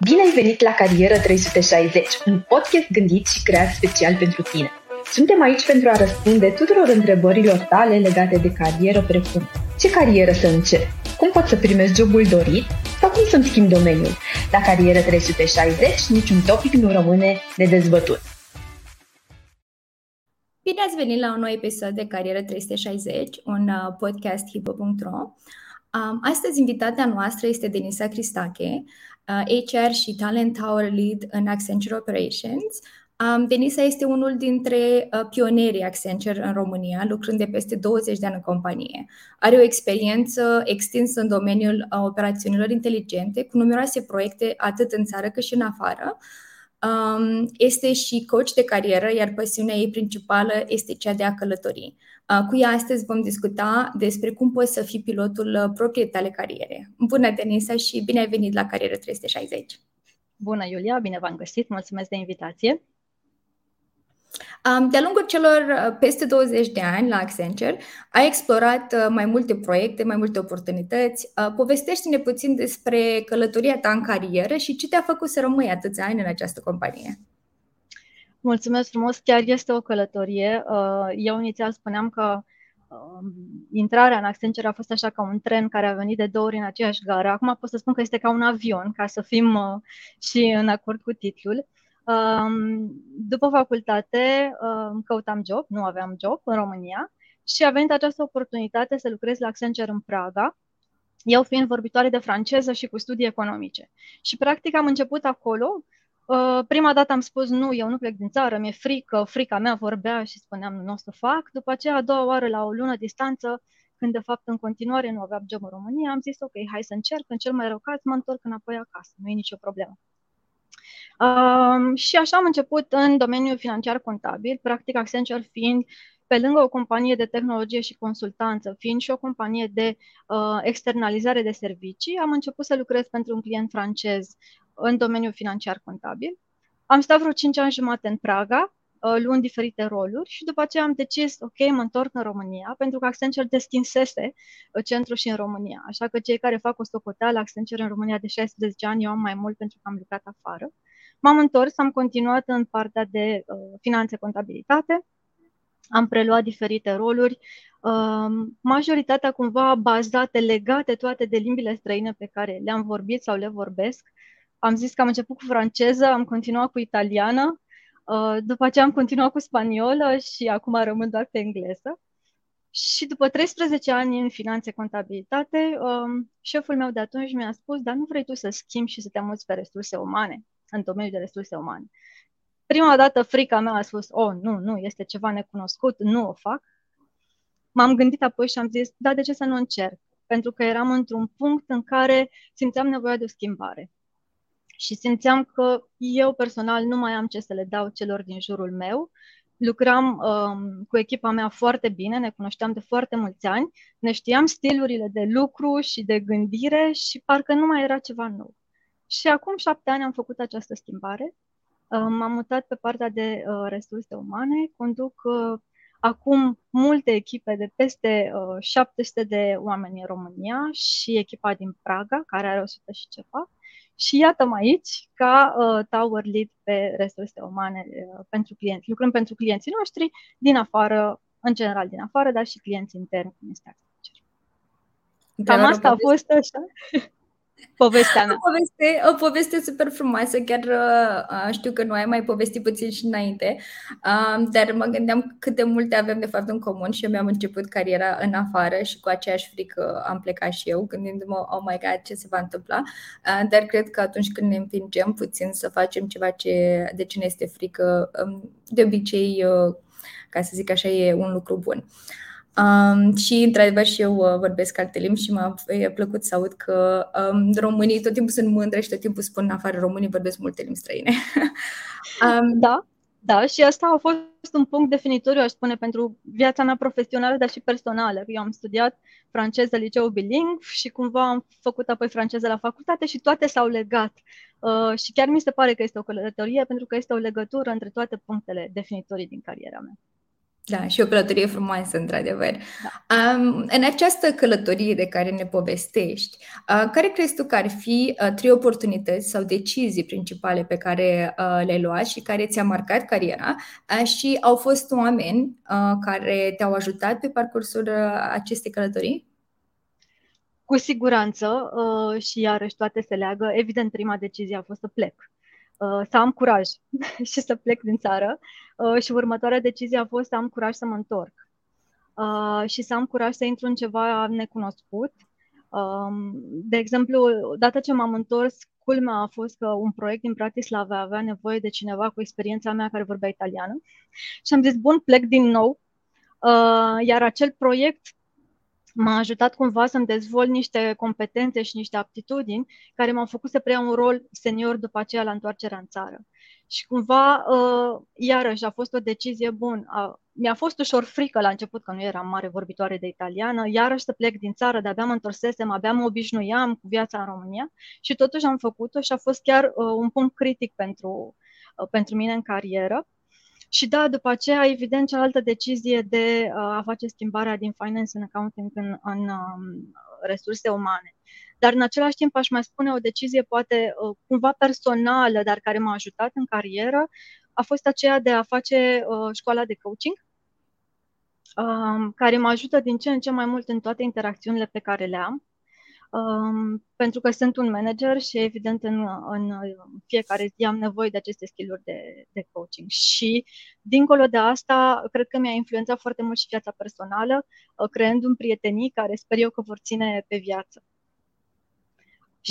Bine ai venit la Carieră 360, un podcast gândit și creat special pentru tine. Suntem aici pentru a răspunde tuturor întrebărilor tale legate de carieră, precum ce carieră să încep, cum pot să primesc jobul dorit sau cum să-mi schimb domeniul. La Carieră 360 niciun topic nu rămâne de dezbătut. Bine ați venit la un nou episod de Carieră 360, un uh, podcast hipo.ro. Um, astăzi invitata noastră este Denisa Cristache, HR și Talent Tower Lead în Accenture Operations. Um, Denisa este unul dintre uh, pionerii Accenture în România, lucrând de peste 20 de ani în companie. Are o experiență extinsă în domeniul uh, operațiunilor inteligente, cu numeroase proiecte atât în țară cât și în afară. Um, este și coach de carieră, iar pasiunea ei principală este cea de a călători. Cu ea astăzi vom discuta despre cum poți să fii pilotul uh, propriei tale cariere. Bună, Denisa, și bine ai venit la Carieră 360! Bună, Iulia, bine v-am găsit, mulțumesc de invitație! De-a lungul celor uh, peste 20 de ani la Accenture, ai explorat uh, mai multe proiecte, mai multe oportunități. Povestește-ne puțin despre călătoria ta în carieră și ce te-a făcut să rămâi atâția ani în această companie. Mulțumesc frumos, chiar este o călătorie. Uh, eu inițial spuneam că um, intrarea în Accenture a fost așa ca un tren care a venit de două ori în aceeași gară. Acum pot să spun că este ca un avion, ca să fim uh, și în acord cu titlul. Um, după facultate um, căutam job, nu aveam job în România și a venit această oportunitate să lucrez la Accenture în Praga, eu fiind vorbitoare de franceză și cu studii economice. Și practic am început acolo Uh, prima dată am spus nu, eu nu plec din țară, mi-e frică, frica mea vorbea și spuneam nu o să fac. După aceea, a doua oară, la o lună distanță, când de fapt în continuare nu aveam job în România, am zis ok, hai să încerc, în cel mai rău caz mă întorc înapoi acasă, nu e nicio problemă. Um, și așa am început în domeniul financiar contabil, practic Accenture fiind pe lângă o companie de tehnologie și consultanță, fiind și o companie de uh, externalizare de servicii, am început să lucrez pentru un client francez în domeniul financiar contabil. Am stat vreo 5 ani jumate în Praga, uh, luând diferite roluri și după aceea am decis, ok, mă întorc în România, pentru că Accenture destinsese uh, centru și în România. Așa că cei care fac o stocoteală Accenture în România de 16 ani, eu am mai mult pentru că am lucrat afară. M-am întors, am continuat în partea de uh, finanțe contabilitate, am preluat diferite roluri, uh, majoritatea cumva bazate, legate toate de limbile străine pe care le-am vorbit sau le vorbesc am zis că am început cu franceză, am continuat cu italiană, uh, după aceea am continuat cu spaniolă și acum rămân doar pe engleză. Și după 13 ani în finanțe contabilitate, um, șeful meu de atunci mi-a spus, dar nu vrei tu să schimbi și să te amuți pe resurse umane, în domeniul de resurse umane. Prima dată frica mea a spus, oh, nu, nu, este ceva necunoscut, nu o fac. M-am gândit apoi și am zis, da, de ce să nu încerc? Pentru că eram într-un punct în care simțeam nevoia de o schimbare și simțeam că eu personal nu mai am ce să le dau celor din jurul meu. Lucram um, cu echipa mea foarte bine, ne cunoșteam de foarte mulți ani, ne știam stilurile de lucru și de gândire și parcă nu mai era ceva nou. Și acum șapte ani am făcut această schimbare. Uh, m-am mutat pe partea de uh, resurse umane, conduc uh, acum multe echipe de peste uh, 700 de oameni în România și echipa din Praga, care are 100 și ceva. Și iată-mă aici ca uh, Tower Lead pe resurse umane uh, pentru clienți. Lucrăm pentru clienții noștri din afară, în general din afară, dar și clienți interni, cum este Cam asta a fost așa. povestea mea. O poveste, o poveste super frumoasă, chiar uh, știu că nu ai mai povestit puțin și înainte, uh, dar mă gândeam cât de multe avem de fapt în comun și eu mi-am început cariera în afară și cu aceeași frică am plecat și eu, gândindu-mă, oh my god, ce se va întâmpla, uh, dar cred că atunci când ne împingem puțin să facem ceva ce, de ce ne este frică, um, de obicei, uh, ca să zic așa, e un lucru bun. Uh, Um, și, într-adevăr, și eu uh, vorbesc alte limbi și m-a plăcut să aud că um, românii tot timpul sunt mândre și tot timpul spun în afară românii vorbesc multe limbi străine. um, da, da, și asta a fost un punct definitoriu, aș spune, pentru viața mea profesională, dar și personală. Eu am studiat franceză liceu bilingv și cumva am făcut apoi franceză la facultate și toate s-au legat. Uh, și chiar mi se pare că este o călătorie pentru că este o legătură între toate punctele definitorii din cariera mea. Da, și o călătorie frumoasă, într-adevăr. Da. Um, în această călătorie de care ne povestești, uh, care crezi tu că ar fi uh, trei oportunități sau decizii principale pe care uh, le-ai luat și care ți-a marcat cariera uh, și au fost oameni uh, care te-au ajutat pe parcursul uh, acestei călătorii? Cu siguranță uh, și iarăși toate se leagă. Evident, prima decizie a fost să plec uh, să am curaj și să plec din țară uh, și următoarea decizie a fost să am curaj să mă întorc uh, și să am curaj să intru în ceva necunoscut. Um, de exemplu, dată ce m-am întors, culmea a fost că un proiect din Bratislava avea nevoie de cineva cu experiența mea care vorbea italiană și am zis, bun, plec din nou. Uh, iar acel proiect m-a ajutat cumva să-mi dezvolt niște competențe și niște aptitudini care m-au făcut să preiau un rol senior după aceea la întoarcerea în țară. Și cumva, uh, iarăși, a fost o decizie bună. Mi-a fost ușor frică la început că nu eram mare vorbitoare de italiană, iarăși să plec din țară, de-abia mă întorsesem, abia mă obișnuiam cu viața în România și totuși am făcut-o și a fost chiar uh, un punct critic pentru, uh, pentru mine în carieră. Și da, după aceea, evident, cealaltă decizie de uh, a face schimbarea din finance and accounting în, în um, resurse umane. Dar în același timp aș mai spune o decizie poate uh, cumva personală, dar care m-a ajutat în carieră, a fost aceea de a face uh, școala de coaching, uh, care mă ajută din ce în ce mai mult în toate interacțiunile pe care le am um, pentru că sunt un manager și evident în, în fiecare zi am nevoie de aceste skill-uri de, de coaching. Și dincolo de asta, cred că mi-a influențat foarte mult și viața personală, uh, creând un prietenii care sper eu că vor ține pe viață.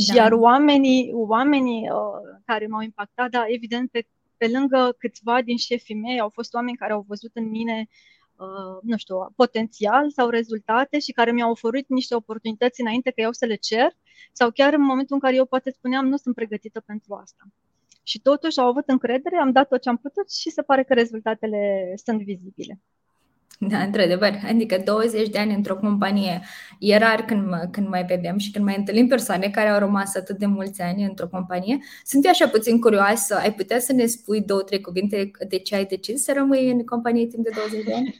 Da. Iar oamenii, oamenii uh, care m-au impactat, da, evident, pe, pe lângă câțiva din șefii mei, au fost oameni care au văzut în mine uh, Uh, nu știu, potențial sau rezultate și care mi-au oferit niște oportunități înainte că eu să le cer sau chiar în momentul în care eu poate spuneam nu sunt pregătită pentru asta. Și totuși au avut încredere, am dat tot ce am putut și se pare că rezultatele sunt vizibile. Da, într-adevăr. Adică 20 de ani într-o companie e rar când, când mai vedem și când mai întâlnim persoane care au rămas atât de mulți ani într-o companie. Sunt eu așa puțin curioasă. Ai putea să ne spui două, trei cuvinte de ce ai decis să rămâi în companie timp de 20 de ani?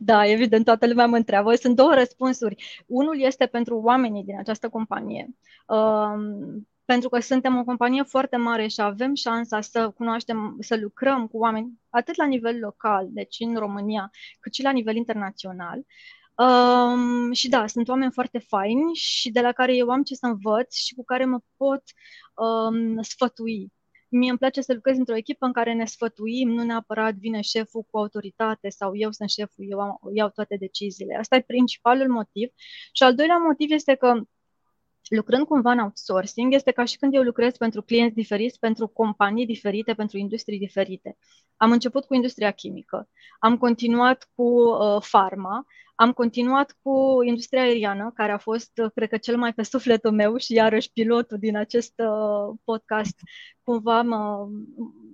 Da, evident, toată lumea mă întreabă. Sunt două răspunsuri. Unul este pentru oamenii din această companie. Um, pentru că suntem o companie foarte mare și avem șansa să cunoaștem, să lucrăm cu oameni atât la nivel local, deci în România, cât și la nivel internațional. Um, și da, sunt oameni foarte faini și de la care eu am ce să învăț și cu care mă pot um, sfătui. Mie îmi place să lucrez într-o echipă în care ne sfătuim, nu neapărat vine șeful cu autoritate sau eu sunt șeful, eu am, iau toate deciziile. Asta e principalul motiv. Și al doilea motiv este că lucrând cumva în outsourcing, este ca și când eu lucrez pentru clienți diferiți, pentru companii diferite, pentru industrii diferite. Am început cu industria chimică, am continuat cu uh, farma, am continuat cu industria aeriană, care a fost, uh, cred că, cel mai pe sufletul meu și iarăși pilotul din acest uh, podcast. Cumva mă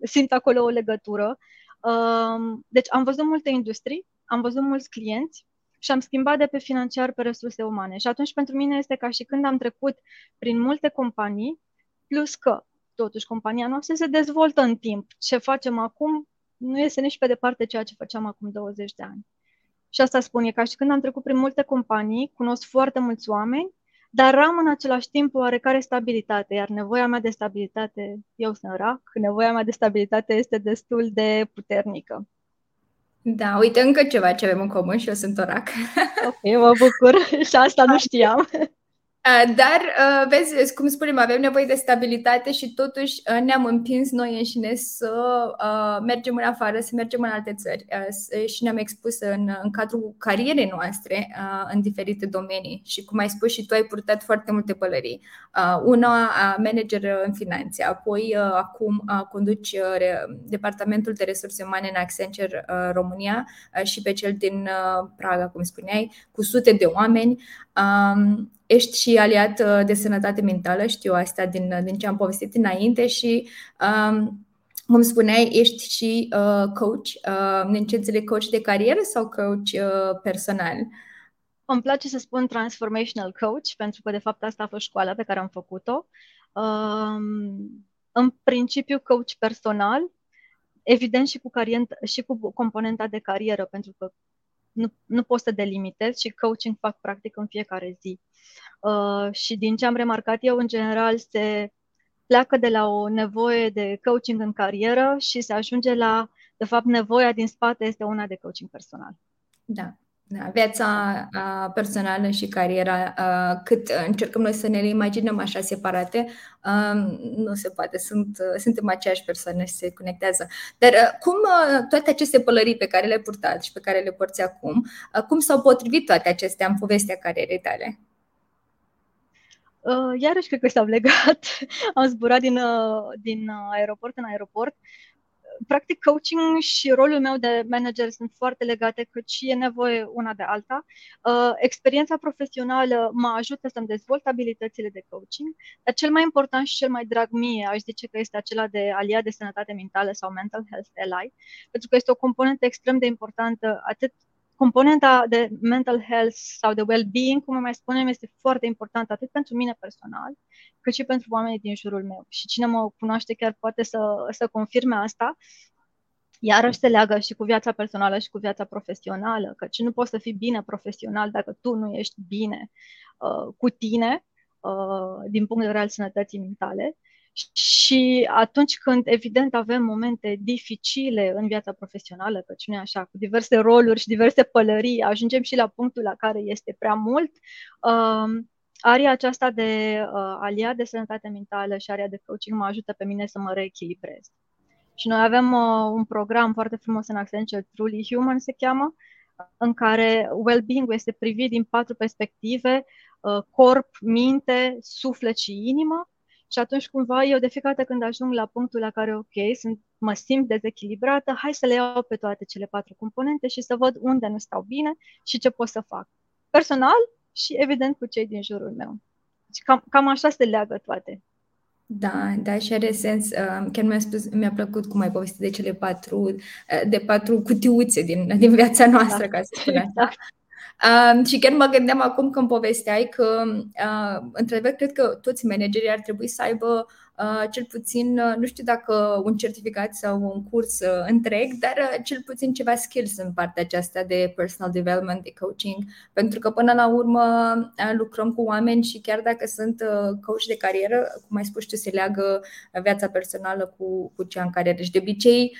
simt acolo o legătură. Uh, deci am văzut multe industrii, am văzut mulți clienți și am schimbat de pe financiar pe resurse umane. Și atunci pentru mine este ca și când am trecut prin multe companii, plus că totuși compania noastră se dezvoltă în timp. Ce facem acum nu este nici pe departe ceea ce făceam acum 20 de ani. Și asta spun, e ca și când am trecut prin multe companii, cunosc foarte mulți oameni, dar am în același timp o oarecare stabilitate, iar nevoia mea de stabilitate, eu sunt rac, nevoia mea de stabilitate este destul de puternică. Da, uite încă ceva ce avem în comun și eu sunt orac. Ok, mă bucur și asta nu știam. Uh, dar, uh, vezi, cum spunem, avem nevoie de stabilitate și totuși uh, ne-am împins noi înșine să mergem în afară, să mergem în alte țări și ne-am expus în, în cadrul carierei noastre în diferite domenii. Și cum ai spus și tu, ai purtat foarte multe pălării. Una, manager în finanțe, apoi acum conduci Departamentul de Resurse Umane în Accenture România și pe cel din Praga, cum spuneai, cu sute de oameni. Um, ești și aliat uh, de sănătate mentală, știu asta din, uh, din ce am povestit înainte și um, cum spuneai, ești și uh, coach, uh, în ce înțeleg, coach de carieră sau coach uh, personal? Îmi place să spun transformational coach, pentru că de fapt asta a fost școala pe care am făcut-o. Um, în principiu coach personal, evident și cu, carient, și cu componenta de carieră, pentru că nu, nu poți să delimitezi și coaching fac practic în fiecare zi. Uh, și din ce am remarcat eu, în general, se pleacă de la o nevoie de coaching în carieră și se ajunge la, de fapt, nevoia din spate este una de coaching personal. Da. Da, viața uh, personală și cariera, uh, cât încercăm noi să ne le imaginăm așa separate, uh, nu se poate. Sunt, uh, suntem aceeași persoană și se conectează. Dar uh, cum uh, toate aceste pălării pe care le-ai purtat și pe care le porți acum, uh, cum s-au potrivit toate acestea în povestea carierei tale? Uh, iarăși cred că s-au legat. Am zburat din, uh, din aeroport în aeroport practic coaching și rolul meu de manager sunt foarte legate, căci e nevoie una de alta. Uh, experiența profesională mă ajută să-mi dezvolt abilitățile de coaching, dar cel mai important și cel mai drag mie, aș zice că este acela de aliat de sănătate mentală sau mental health ally, pentru că este o componentă extrem de importantă atât componenta de mental health sau de well-being, cum mai spunem, este foarte importantă atât pentru mine personal, cât și pentru oamenii din jurul meu. Și cine mă cunoaște chiar poate să, să confirme asta. Iarăși se leagă și cu viața personală și cu viața profesională, căci nu poți să fii bine profesional dacă tu nu ești bine uh, cu tine uh, din punct de vedere al sănătății mentale. Și atunci când, evident, avem momente dificile în viața profesională, căci nu e așa, cu diverse roluri și diverse pălării, ajungem și la punctul la care este prea mult, uh, aria aceasta de uh, aliat de sănătate mentală și aria de coaching mă ajută pe mine să mă reechilibrez. Și noi avem uh, un program foarte frumos în Accenture, Truly Human se cheamă, în care well-being este privit din patru perspective, uh, corp, minte, suflet și inimă, și atunci cumva eu de fiecare dată când ajung la punctul la care, ok, sunt, mă simt dezechilibrată, hai să le iau pe toate cele patru componente și să văd unde nu stau bine și ce pot să fac. Personal și evident cu cei din jurul meu. Deci cam, cam așa se leagă toate. Da, da, și are sens. Uh, chiar mi-a, spus, mi-a plăcut cum ai povestit de cele patru, uh, de patru cutiuțe din, din viața noastră, da. ca să spun așa. Exact. Uh, și chiar mă gândeam acum când povesteai că, uh, într-adevăr, cred că toți managerii ar trebui să aibă Uh, cel puțin, uh, nu știu dacă un certificat sau un curs uh, întreg, dar cel puțin ceva skills în partea aceasta de personal development, de coaching, pentru că până la urmă lucrăm cu oameni și chiar dacă sunt coach de carieră, cum ai spus tu, se leagă viața personală cu, cu cea în carieră. Și de obicei,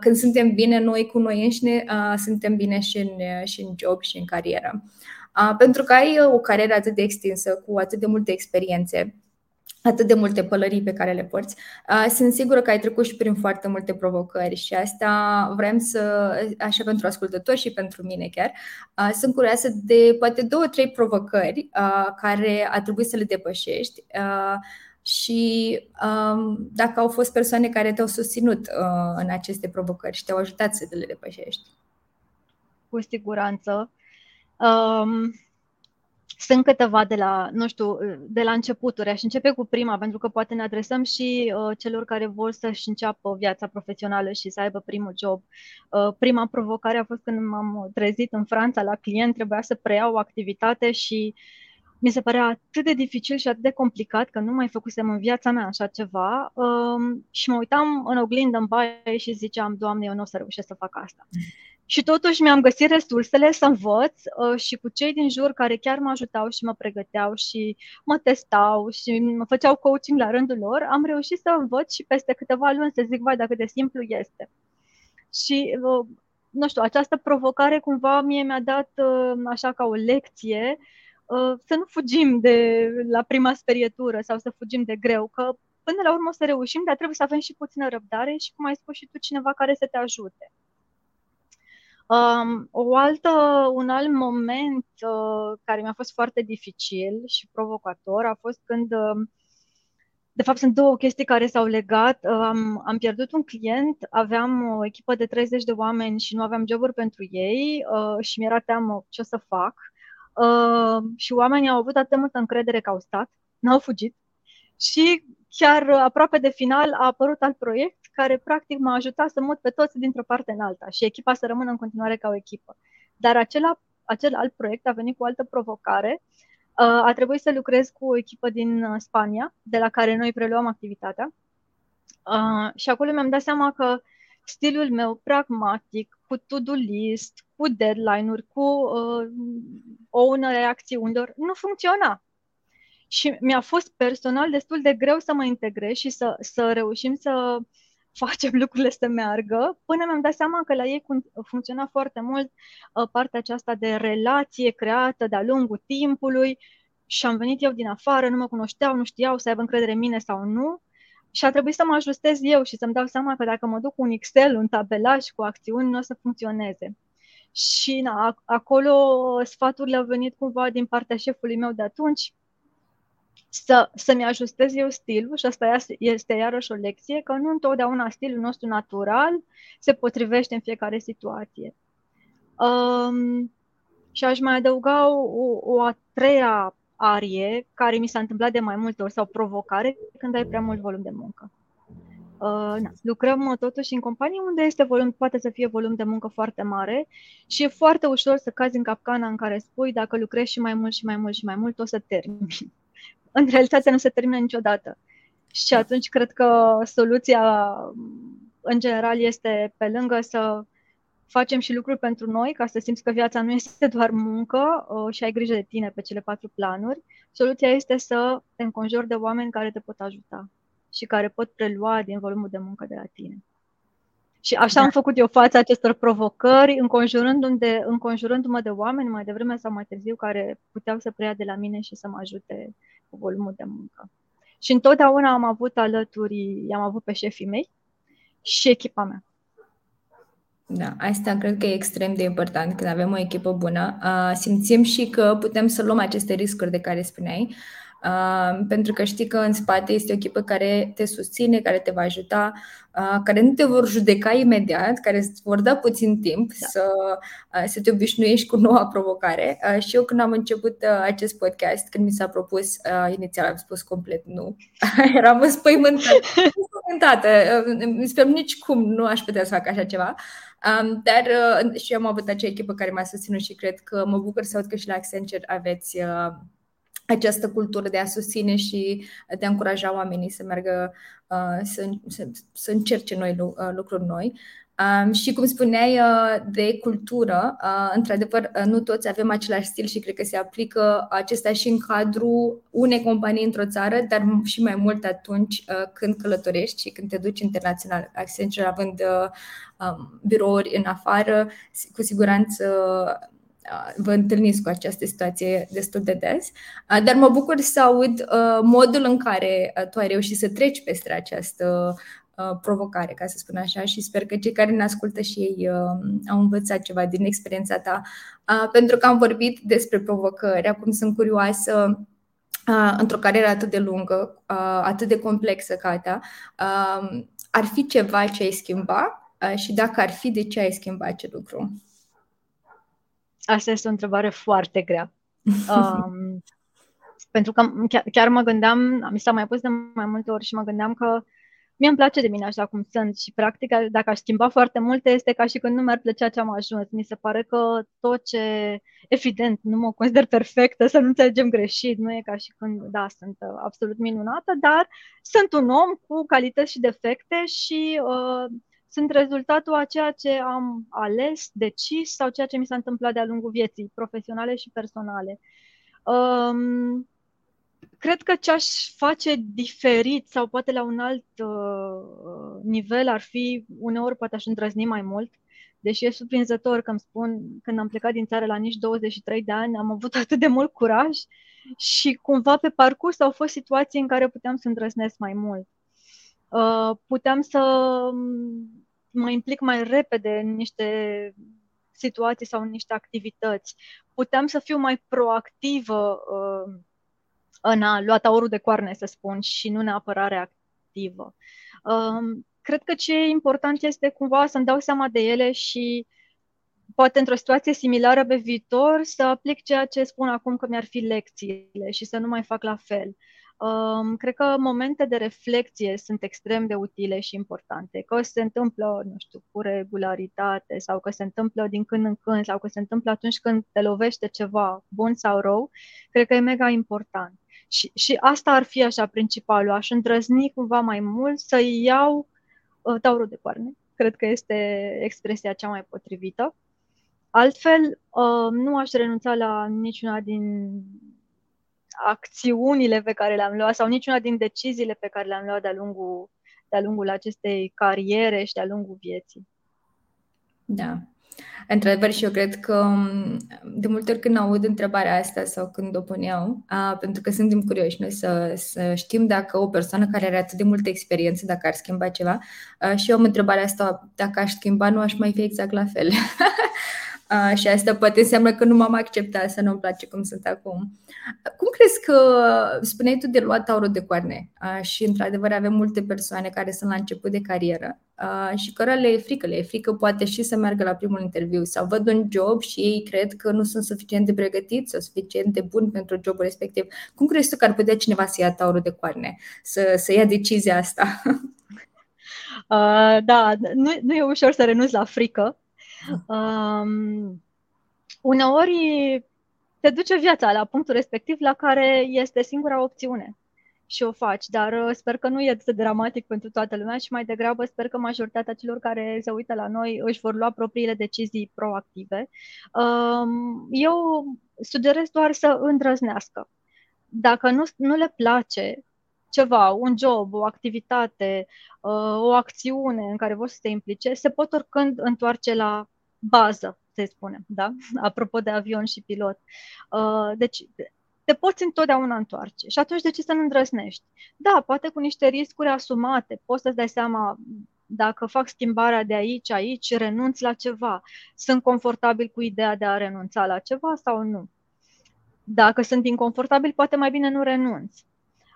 când suntem bine noi cu noi înșine, suntem bine și în, și în job și în carieră. Pentru că ai o carieră atât de extinsă, cu atât de multe experiențe, atât de multe pălării pe care le porți. Sunt sigură că ai trecut și prin foarte multe provocări și asta vrem să, așa pentru ascultători și pentru mine chiar, sunt curioasă de poate două, trei provocări care a trebuit să le depășești și dacă au fost persoane care te-au susținut în aceste provocări și te-au ajutat să le depășești. Cu siguranță. Um sunt câteva de la, nu știu, de la începuturi. Aș începe cu prima, pentru că poate ne adresăm și uh, celor care vor să-și înceapă viața profesională și să aibă primul job. Uh, prima provocare a fost când m-am trezit în Franța la client, trebuia să preiau o activitate și mi se părea atât de dificil și atât de complicat că nu mai făcusem în viața mea așa ceva uh, și mă uitam în oglindă în baie și ziceam, Doamne, eu nu o să reușesc să fac asta. Și totuși mi-am găsit resursele să învăț uh, și cu cei din jur care chiar mă ajutau și mă pregăteau și mă testau și mă făceau coaching la rândul lor, am reușit să învăț și peste câteva luni să zic, vai, dacă de simplu este. Și, uh, nu știu, această provocare cumva mie mi-a dat uh, așa ca o lecție uh, să nu fugim de la prima sperietură sau să fugim de greu, că până la urmă o să reușim, dar trebuie să avem și puțină răbdare și, cum ai spus și tu, cineva care să te ajute. Um, o altă, un alt moment uh, care mi-a fost foarte dificil și provocator a fost când, uh, de fapt sunt două chestii care s-au legat. Uh, am, am pierdut un client, aveam o echipă de 30 de oameni și nu aveam joburi pentru ei uh, și mi-era teamă ce o să fac. Uh, și oamenii au avut atât de multă încredere că au stat, n-au fugit. Și chiar aproape de final a apărut alt proiect care practic m-a ajutat să mut pe toți dintr-o parte în alta și echipa să rămână în continuare ca o echipă. Dar acela, acel alt proiect a venit cu o altă provocare. Uh, a trebuit să lucrez cu o echipă din uh, Spania, de la care noi preluăm activitatea. Uh, și acolo mi-am dat seama că stilul meu pragmatic, cu to-do list, cu deadline-uri, cu uh, o unele acțiunilor, nu funcționa. Și mi-a fost personal destul de greu să mă integrez și să, să reușim să facem lucrurile să meargă, până mi-am dat seama că la ei funcționa foarte mult uh, partea aceasta de relație creată de-a lungul timpului și am venit eu din afară, nu mă cunoșteau, nu știau să aibă încredere în mine sau nu și a trebuit să mă ajustez eu și să-mi dau seama că dacă mă duc cu un Excel, un tabelaj cu acțiuni, nu o să funcționeze. Și na, acolo sfaturile au venit cumva din partea șefului meu de atunci, să, să-mi ajustez eu stilul și asta este iarăși o lecție, că nu întotdeauna stilul nostru natural se potrivește în fiecare situație. Um, și aș mai adăuga o, o a treia arie care mi s-a întâmplat de mai multe ori sau provocare când ai prea mult volum de muncă. Uh, na, lucrăm uh, totuși în companii unde este volum, poate să fie volum de muncă foarte mare și e foarte ușor să cazi în capcana în care spui dacă lucrezi și mai mult și mai mult și mai mult o să termini. în realitate nu se termină niciodată. Și atunci cred că soluția în general este pe lângă să facem și lucruri pentru noi, ca să simți că viața nu este doar muncă uh, și ai grijă de tine pe cele patru planuri. Soluția este să te înconjori de oameni care te pot ajuta și care pot prelua din volumul de muncă de la tine. Și așa da. am făcut eu fața acestor provocări, înconjurându-mă de, înconjurându-mă de oameni mai devreme sau mai târziu care puteau să preia de la mine și să mă ajute cu volumul de muncă. Și întotdeauna am avut alături, i-am avut pe șefii mei și echipa mea. Da, asta cred că e extrem de important când avem o echipă bună. simțim și că putem să luăm aceste riscuri de care spuneai Uh, pentru că știi că în spate este o echipă care te susține, care te va ajuta, uh, care nu te vor judeca imediat, care îți vor da puțin timp da. să, uh, să te obișnuiești cu noua provocare. Uh, și eu când am început uh, acest podcast, când mi s-a propus, uh, inițial am spus complet nu, eram înspăimântată, înspăimântată. Uh, sper nici cum nu aș putea să fac așa ceva. Um, dar uh, și eu am avut acea echipă care m-a susținut și cred că mă bucur să aud că și la Accenture aveți uh, această cultură de a susține și de a încuraja oamenii să meargă uh, să, să, să încerce noi uh, lucruri noi. Um, și cum spuneai uh, de cultură, uh, într-adevăr, uh, nu toți avem același stil și cred că se aplică acesta și în cadrul unei companii într-o țară, dar și mai mult atunci uh, când călătorești și când te duci internațional. Accenture având uh, um, birouri în afară, cu siguranță vă întâlniți cu această situație destul de des, dar mă bucur să aud modul în care tu ai reușit să treci peste această provocare, ca să spun așa, și sper că cei care ne ascultă și ei au învățat ceva din experiența ta, pentru că am vorbit despre provocări, acum sunt curioasă într-o carieră atât de lungă, atât de complexă ca a ta, ar fi ceva ce ai schimba și dacă ar fi, de ce ai schimba acest lucru? Asta este o întrebare foarte grea. Um, pentru că chiar, chiar mă gândeam, mi s-a mai pus de mai multe ori și mă gândeam că mie îmi place de mine așa cum sunt și practic dacă aș schimba foarte multe este ca și când nu mi-ar plăcea ce am ajuns. Mi se pare că tot ce, evident, nu mă consider perfectă, să nu înțelegem greșit, nu e ca și când, da, sunt uh, absolut minunată, dar sunt un om cu calități și defecte și uh, sunt rezultatul a ceea ce am ales, decis sau ceea ce mi s-a întâmplat de-a lungul vieții, profesionale și personale. Um, cred că ce aș face diferit sau poate la un alt uh, nivel ar fi, uneori poate aș îndrăzni mai mult, deși e surprinzător că îmi spun, când am plecat din țară la nici 23 de ani, am avut atât de mult curaj și cumva pe parcurs au fost situații în care puteam să îndrăznesc mai mult. Uh, puteam să mă implic mai repede în niște situații sau în niște activități. Puteam să fiu mai proactivă uh, în a lua taurul de coarne, să spun, și nu neapărat reactivă. Uh, cred că ce e important este cumva să-mi dau seama de ele și poate într-o situație similară pe viitor să aplic ceea ce spun acum că mi-ar fi lecțiile și să nu mai fac la fel. Um, cred că momente de reflexie sunt extrem de utile și importante. Că se întâmplă, nu știu, cu regularitate sau că se întâmplă din când în când sau că se întâmplă atunci când te lovește ceva bun sau rău, cred că e mega important. Și, și asta ar fi așa principalul. Aș îndrăzni cumva mai mult să iau uh, taurul de coarne cred că este expresia cea mai potrivită. Altfel, uh, nu aș renunța la niciuna din acțiunile pe care le-am luat sau niciuna din deciziile pe care le-am luat de-a lungul, de-a lungul acestei cariere și de-a lungul vieții. Da. Într-adevăr, și eu cred că mm, de multe ori când aud întrebarea asta sau când o pun eu, a, pentru că suntem curioși noi să, să știm dacă o persoană care are atât de multă experiență, dacă ar schimba ceva, a, și eu am întrebarea asta, dacă aș schimba, nu aș mai fi exact la fel. Uh, și asta poate înseamnă că nu m-am acceptat să nu-mi place cum sunt acum. Cum crezi că spuneai tu de luat taurul de coarne uh, și într-adevăr avem multe persoane care sunt la început de carieră uh, și care le e frică, le e frică poate și să meargă la primul interviu sau văd un job și ei cred că nu sunt suficient de pregătiți sau suficient de buni pentru jobul respectiv. Cum crezi tu că ar putea cineva să ia taurul de coarne, să, să ia decizia asta? Uh, da, nu, nu e ușor să renunți la frică, Um, uneori te duce viața la punctul respectiv la care este singura opțiune și o faci, dar uh, sper că nu e atât dramatic pentru toată lumea și mai degrabă sper că majoritatea celor care se uită la noi își vor lua propriile decizii proactive. Um, eu sugerez doar să îndrăznească. Dacă nu, nu le place ceva, un job, o activitate, uh, o acțiune în care vor să se implice, se pot oricând întoarce la bază, să spunem, da? Apropo de avion și pilot. Uh, deci, te poți întotdeauna întoarce. Și atunci de ce să nu îndrăznești? Da, poate cu niște riscuri asumate, poți să-ți dai seama dacă fac schimbarea de aici, aici, renunț la ceva. Sunt confortabil cu ideea de a renunța la ceva sau nu? Dacă sunt inconfortabil, poate mai bine nu renunț.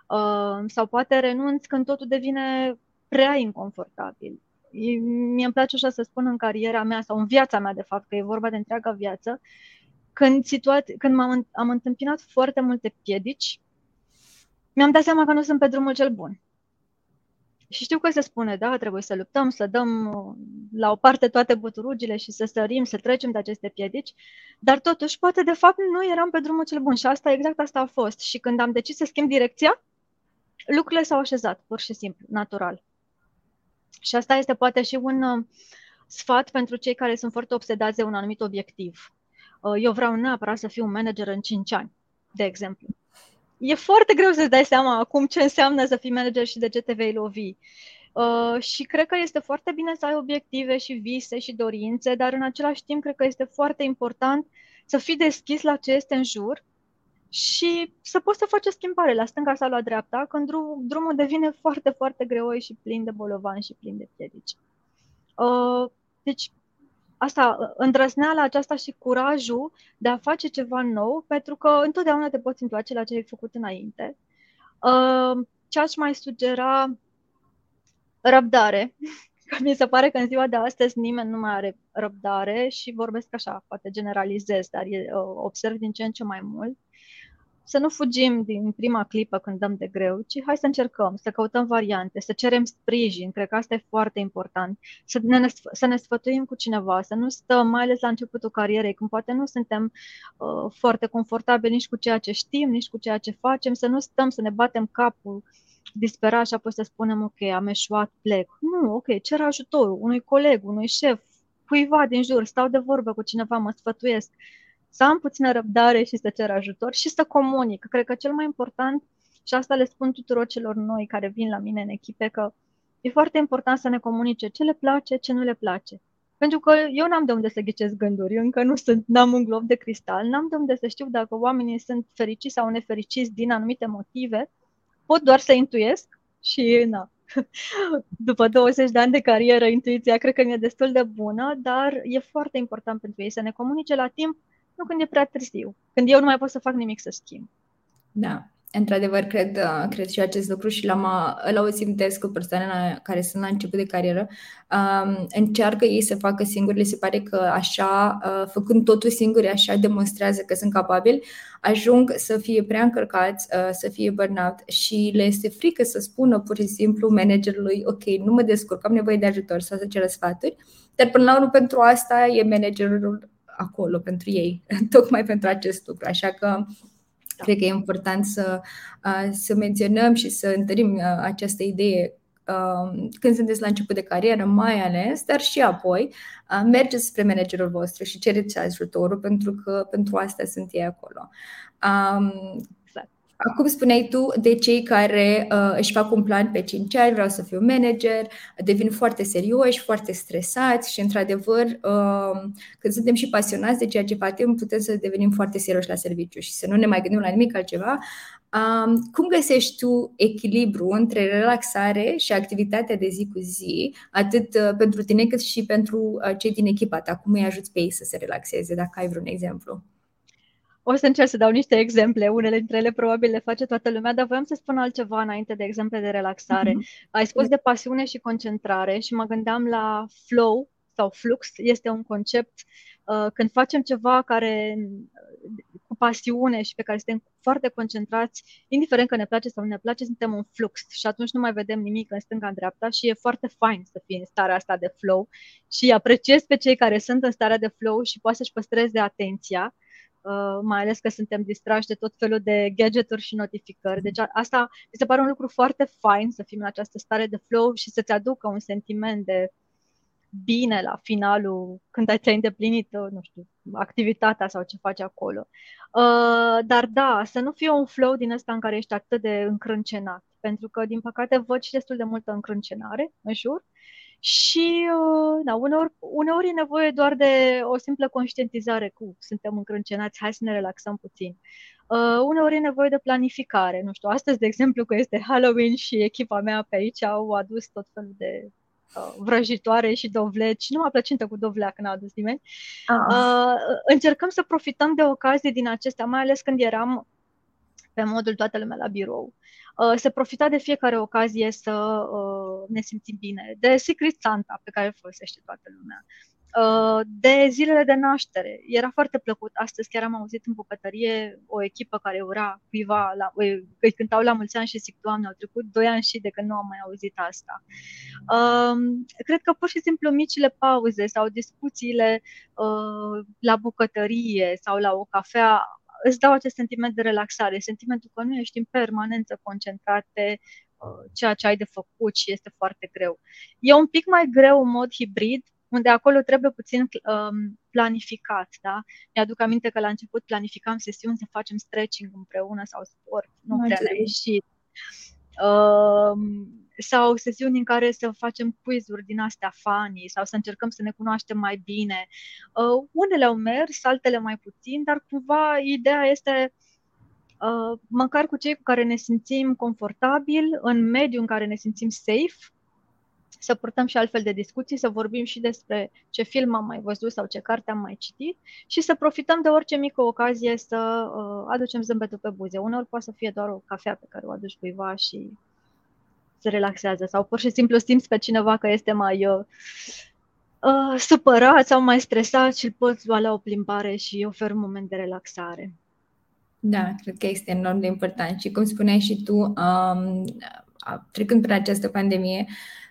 Uh, sau poate renunț când totul devine prea inconfortabil mie îmi place așa să spun în cariera mea sau în viața mea, de fapt, că e vorba de întreaga viață, când, situat, când m-am, am întâmpinat foarte multe piedici, mi-am dat seama că nu sunt pe drumul cel bun. Și știu că se spune, da, trebuie să luptăm, să dăm la o parte toate buturugile și să sărim, să trecem de aceste piedici, dar totuși, poate de fapt nu eram pe drumul cel bun și asta, exact asta a fost. Și când am decis să schimb direcția, lucrurile s-au așezat, pur și simplu, natural. Și asta este poate și un uh, sfat pentru cei care sunt foarte obsedați de un anumit obiectiv. Uh, eu vreau neapărat să fiu un manager în 5 ani, de exemplu. E foarte greu să-ți dai seama acum ce înseamnă să fii manager și de ce te vei lovi. Uh, și cred că este foarte bine să ai obiective și vise și dorințe, dar în același timp cred că este foarte important să fii deschis la ce este în jur și să poți să faci o schimbare la stânga sau la dreapta când drum, drumul devine foarte, foarte greoi și plin de bolovan și plin de piedici. Uh, deci, asta, îndrăzneala aceasta și curajul de a face ceva nou, pentru că întotdeauna te poți întoarce la ce ai făcut înainte. Uh, ce aș mai sugera? Răbdare. Mi se pare că în ziua de astăzi nimeni nu mai are răbdare și vorbesc așa, poate generalizez, dar e, observ din ce în ce mai mult să nu fugim din prima clipă când dăm de greu, ci hai să încercăm, să căutăm variante, să cerem sprijin, cred că asta e foarte important, să ne, să ne sfătuim cu cineva, să nu stăm, mai ales la începutul carierei, când poate nu suntem uh, foarte confortabili nici cu ceea ce știm, nici cu ceea ce facem, să nu stăm să ne batem capul disperat și apoi să spunem, ok, am eșuat, plec. Nu, ok, cer ajutorul unui coleg, unui șef, cuiva din jur, stau de vorbă cu cineva, mă sfătuiesc să am puțină răbdare și să cer ajutor și să comunic. Cred că cel mai important, și asta le spun tuturor celor noi care vin la mine în echipe, că e foarte important să ne comunice ce le place, ce nu le place. Pentru că eu n-am de unde să ghicesc gânduri, eu încă nu sunt, n-am un glob de cristal, n-am de unde să știu dacă oamenii sunt fericiți sau nefericiți din anumite motive, pot doar să intuiesc și na, după 20 de ani de carieră, intuiția cred că mi-e destul de bună, dar e foarte important pentru ei să ne comunice la timp nu când e prea târziu, când eu nu mai pot să fac nimic să schimb. Da, într-adevăr, cred, uh, cred și acest lucru și l-am, uh, îl simtesc cu persoane care sunt la început de carieră. Um, încearcă ei să facă singuri, le se pare că așa, uh, făcând totul singuri, așa demonstrează că sunt capabili, ajung să fie prea încărcați, să fie burnout și le este frică să spună pur și simplu managerului, ok, nu mă descurc, am nevoie de ajutor sau să ceră sfaturi, dar până la urmă pentru asta e managerul acolo pentru ei, tocmai pentru acest lucru. Așa că da. cred că e important să, să menționăm și să întărim această idee uh, când sunteți la început de carieră, mai ales, dar și apoi, uh, mergeți spre managerul vostru și cereți ajutorul pentru că pentru asta sunt ei acolo. Um, Acum spuneai tu de cei care uh, își fac un plan pe 5 ani, vreau să fiu manager, devin foarte serioși, foarte stresați și, într-adevăr, uh, când suntem și pasionați de ceea ce facem, putem să devenim foarte serioși la serviciu și să nu ne mai gândim la nimic altceva. Um, cum găsești tu echilibru între relaxare și activitatea de zi cu zi, atât uh, pentru tine cât și pentru uh, cei din echipa ta? Cum îi ajuți pe ei să se relaxeze, dacă ai vreun exemplu? O să încerc să dau niște exemple, unele dintre ele probabil le face toată lumea, dar voiam să spun altceva înainte de exemple de relaxare. Mm-hmm. Ai spus de pasiune și concentrare și mă gândeam la flow sau flux, este un concept uh, când facem ceva care cu pasiune și pe care suntem foarte concentrați, indiferent că ne place sau nu ne place, suntem în flux și atunci nu mai vedem nimic în stânga, în dreapta și e foarte fain să fii în starea asta de flow și apreciez pe cei care sunt în starea de flow și poate să-și păstreze atenția Uh, mai ales că suntem distrași de tot felul de gadgeturi și notificări. Deci asta mi se pare un lucru foarte fain să fim în această stare de flow și să-ți aducă un sentiment de bine la finalul, când ți-ai îndeplinit, uh, nu știu, activitatea sau ce faci acolo. Uh, dar da, să nu fie un flow din ăsta în care ești atât de încrâncenat, pentru că, din păcate, văd și destul de multă încrâncenare în jur și, uh, da, uneori, uneori e nevoie doar de o simplă conștientizare cu suntem încrâncenați, hai să ne relaxăm puțin. Uh, uneori e nevoie de planificare. Nu știu, astăzi, de exemplu, că este Halloween și echipa mea pe aici au adus tot felul de uh, vrăjitoare și dovleci. Nu m-a plăcintă cu dovleac, n-a adus nimeni. Ah. Uh, încercăm să profităm de ocazii din acestea, mai ales când eram pe modul toată lumea la birou. Uh, se profita de fiecare ocazie să uh, ne simțim bine, de Secret Santa pe care îl folosește toată lumea, uh, de zilele de naștere. Era foarte plăcut. Astăzi chiar am auzit în bucătărie o echipă care ura cuiva, la, îi cântau la mulți ani și zic, Doamne, au trecut doi ani și de când nu am mai auzit asta. Cred că pur și simplu micile pauze sau discuțiile la bucătărie sau la o cafea îți dau acest sentiment de relaxare, sentimentul că nu ești în permanență concentrat pe uh, ceea ce ai de făcut și este foarte greu. E un pic mai greu în mod hibrid, unde acolo trebuie puțin um, planificat, da? Mi-aduc aminte că la început planificam sesiuni să facem stretching împreună sau sport, nu prea ne-a ieșit. Um, sau sesiuni în care să facem quiz-uri din astea funny sau să încercăm să ne cunoaștem mai bine. Uh, unele au mers, altele mai puțin, dar cumva ideea este uh, măcar cu cei cu care ne simțim confortabil, în mediul în care ne simțim safe, să purtăm și altfel de discuții, să vorbim și despre ce film am mai văzut sau ce carte am mai citit și să profităm de orice mică ocazie să uh, aducem zâmbetul pe buze. Uneori poate să fie doar o cafea pe care o aduci cuiva și se relaxează sau pur și simplu simți pe cineva că este mai uh, uh, supărat sau mai stresat și îl poți lua la o plimbare și oferi un moment de relaxare. Da, cred că este enorm de important și cum spuneai și tu, um, trecând prin această pandemie,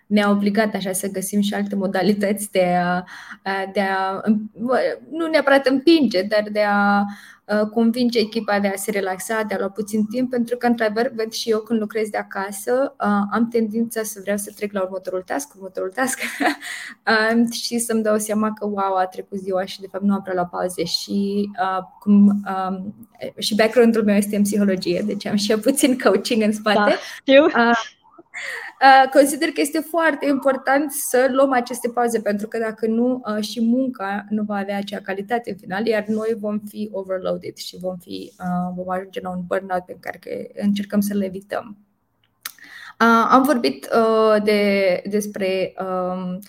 ne-a obligat așa să găsim și alte modalități de a, de a nu neapărat împinge, dar de a convinge echipa de a se relaxa, de a lua puțin timp, pentru că, într-adevăr, văd și eu când lucrez de acasă, am tendința să vreau să trec la următorul task, următorul task și să-mi dau seama că, wow, a trecut ziua și, de fapt, nu am prea la pauze și cum și background-ul meu este în psihologie, deci am și puțin coaching în spate. Da, știu. Uh, consider că este foarte important să luăm aceste pauze, pentru că dacă nu, uh, și munca nu va avea acea calitate în final, iar noi vom fi overloaded și vom, fi, uh, vom ajunge la un burnout pe care încercăm să le evităm. Am vorbit de, despre um,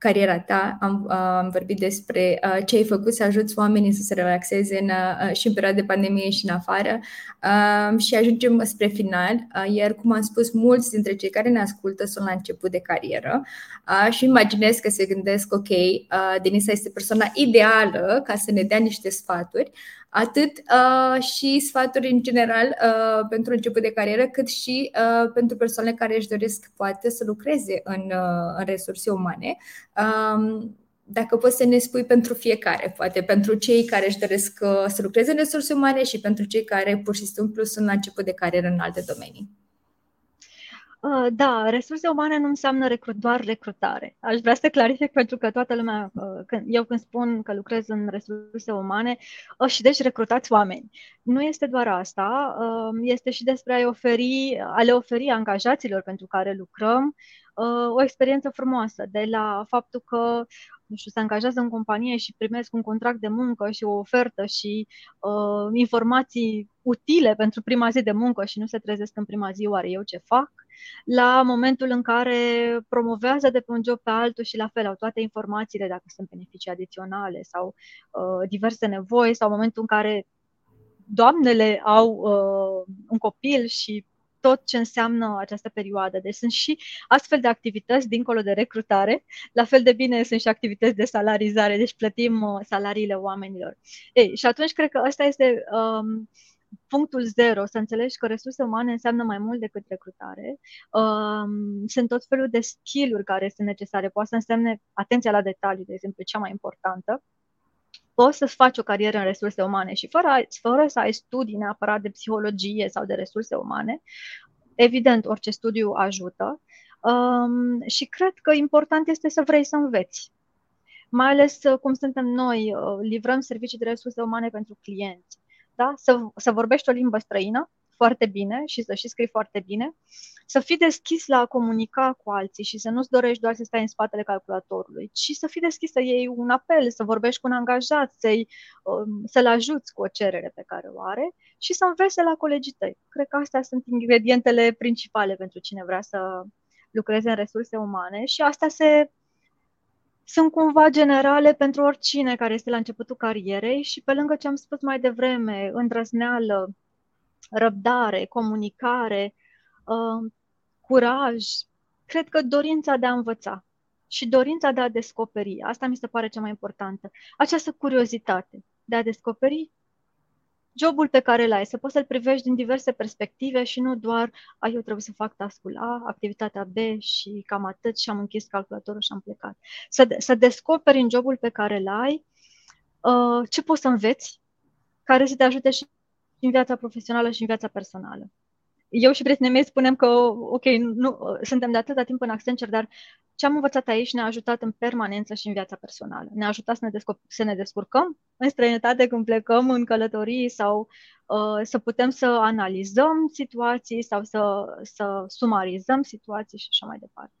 cariera ta, am, am vorbit despre uh, ce ai făcut să ajuți oamenii să se relaxeze în, uh, și în perioada de pandemie și în afară. Uh, și ajungem spre final, uh, iar cum am spus, mulți dintre cei care ne ascultă sunt la început de carieră uh, și imaginez că se gândesc, ok, uh, Denisa este persoana ideală ca să ne dea niște sfaturi, atât uh, și sfaturi în general uh, pentru început de carieră, cât și uh, pentru persoanele care își doresc poate să lucreze în, uh, în resurse umane. Um, dacă poți să ne spui pentru fiecare, poate pentru cei care își doresc uh, să lucreze în resurse umane și pentru cei care pur și simplu sunt la început de carieră în alte domenii. Uh, da, resurse umane nu înseamnă recrut, doar recrutare. Aș vrea să clarific pentru că toată lumea, uh, când, eu când spun că lucrez în resurse umane, uh, și deci recrutați oameni. Nu este doar asta, este și despre a, oferi, a le oferi angajaților pentru care lucrăm o experiență frumoasă, de la faptul că nu știu, se angajează în companie și primesc un contract de muncă și o ofertă și uh, informații utile pentru prima zi de muncă și nu se trezesc în prima zi, oare eu ce fac? La momentul în care promovează de pe un job pe altul și la fel au toate informațiile dacă sunt beneficii adiționale sau uh, diverse nevoi sau momentul în care doamnele au uh, un copil și tot ce înseamnă această perioadă. Deci sunt și astfel de activități dincolo de recrutare, la fel de bine sunt și activități de salarizare, deci plătim uh, salariile oamenilor. Ei, și atunci cred că ăsta este um, punctul zero, să înțelegi că resurse umane înseamnă mai mult decât recrutare. Um, sunt tot felul de skill-uri care sunt necesare. Poate să însemne atenția la detalii, de exemplu, cea mai importantă poți să faci o carieră în resurse umane și fără, fără să ai studii neapărat de psihologie sau de resurse umane, evident, orice studiu ajută. Um, și cred că important este să vrei să înveți. Mai ales uh, cum suntem noi, uh, livrăm servicii de resurse umane pentru clienți. Da? Să, să vorbești o limbă străină, foarte bine și să și scrii foarte bine, să fii deschis la a comunica cu alții și să nu-ți dorești doar să stai în spatele calculatorului, ci să fii deschis să iei un apel, să vorbești cu un angajat, să-i, um, să-l ajuți cu o cerere pe care o are și să înveți la colegii tăi. Cred că astea sunt ingredientele principale pentru cine vrea să lucreze în resurse umane și asta se sunt cumva generale pentru oricine care este la începutul carierei și pe lângă ce am spus mai devreme, îndrăzneală, răbdare, comunicare, uh, curaj, cred că dorința de a învăța și dorința de a descoperi. Asta mi se pare cea mai importantă. Această curiozitate de a descoperi jobul pe care îl ai, să poți să-l privești din diverse perspective și nu doar, a, eu trebuie să fac tascul A, activitatea B și cam atât și am închis calculatorul și am plecat. Să, să descoperi în jobul pe care îl ai uh, ce poți să înveți, care să te ajute și în viața profesională și în viața personală. Eu și prietenii mei spunem că, ok, nu, suntem de atâta timp în Accenture, dar ce am învățat aici ne-a ajutat în permanență și în viața personală. Ne-a ajutat să ne, descop- să ne descurcăm în străinătate când plecăm în călătorii sau uh, să putem să analizăm situații sau să, să sumarizăm situații și așa mai departe.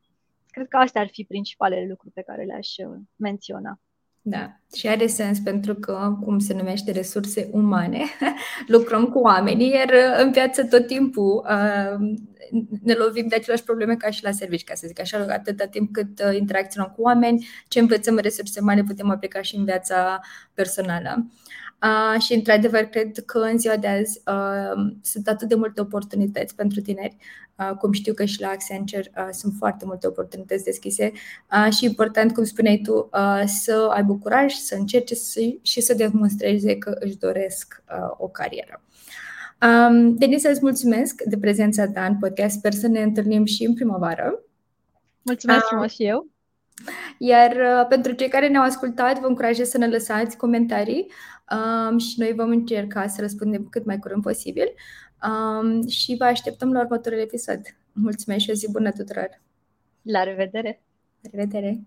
Cred că astea ar fi principalele lucruri pe care le-aș uh, menționa. Da, și are sens pentru că, cum se numește, resurse umane, lucrăm cu oamenii, iar în viață tot timpul uh, ne lovim de aceleași probleme ca și la servici, ca să zic așa, atâta timp cât uh, interacționăm cu oameni, ce învățăm în resurse umane putem aplica și în viața personală. Uh, și, într-adevăr, cred că în ziua de azi uh, sunt atât de multe oportunități pentru tineri, uh, cum știu că și la Accenture uh, sunt foarte multe oportunități deschise uh, și important, cum spuneai tu, uh, să aibă curaj, să încerce să, și să demonstreze că își doresc uh, o carieră. Um, Denisa, îți mulțumesc de prezența ta în podcast. Sper să ne întâlnim și în primăvară. Mulțumesc frumos și eu. Iar uh, pentru cei care ne-au ascultat, vă încurajez să ne lăsați comentarii um, și noi vom încerca să răspundem cât mai curând posibil um, și vă așteptăm la următorul episod. Mulțumesc și o zi bună tuturor! La revedere! La revedere!